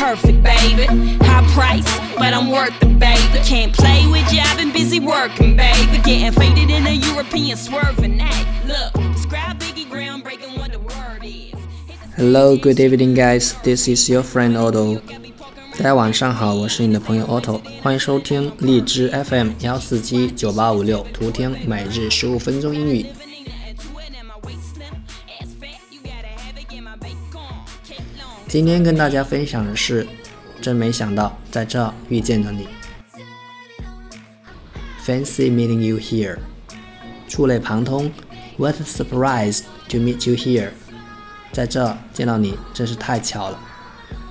perfect, baby. High price, but I'm worth it, baby. Can't play with you, I've been busy working, baby. Getting faded in a European swerving act. Look, describe Biggie groundbreaking what the word is. Hello, good evening, guys. This is your friend Otto. 大家晚上好，我是你的朋友 Otto，欢迎收听荔枝 FM 幺四七九八五六，图听每日十五分钟英语。 今天跟大家分享的是，真没想到在这遇见了你。Fancy meeting you here，触类旁通。What a surprise to meet you here，在这见到你真是太巧了。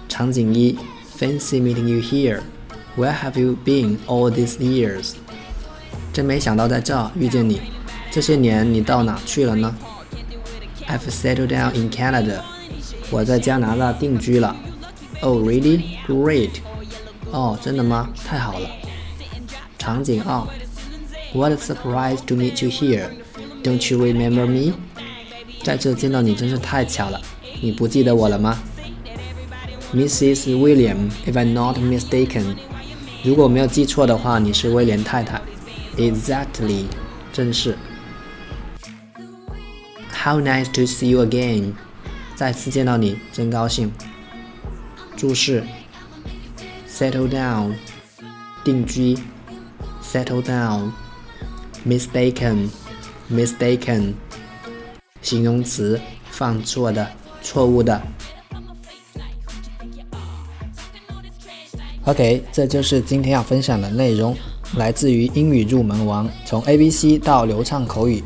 场景一。Fancy meeting you here. Where have you been all these years? 真没想到在这遇见你，这些年你到哪去了呢？I've settled down in Canada. 我在加拿大定居了。Oh, really? Great. 哦，真的吗？太好了。场景二。What a surprise to meet you here. Don't you remember me? 在这见到你真是太巧了，你不记得我了吗？Mrs. William, if I'm not mistaken，如果没有记错的话，你是威廉太太。Exactly，正是。How nice to see you again， 再次见到你，真高兴。注释。：settle down，定居。；settle down，mistaken，mistaken，形容词，犯错的，错误的。OK，这就是今天要分享的内容，来自于英语入门王，从 ABC 到流畅口语，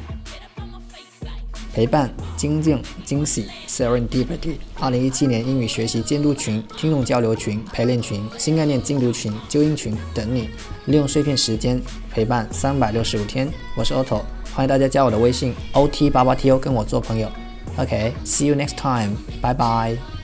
陪伴、精进、惊喜，Serendipity。二零一七年英语学习监督群、听众交流群、陪练群、新概念精读群、纠音群等你，利用碎片时间陪伴三百六十五天。我是 Otto，欢迎大家加我的微信 OT 八八 TO 跟我做朋友。OK，see you next time，拜拜。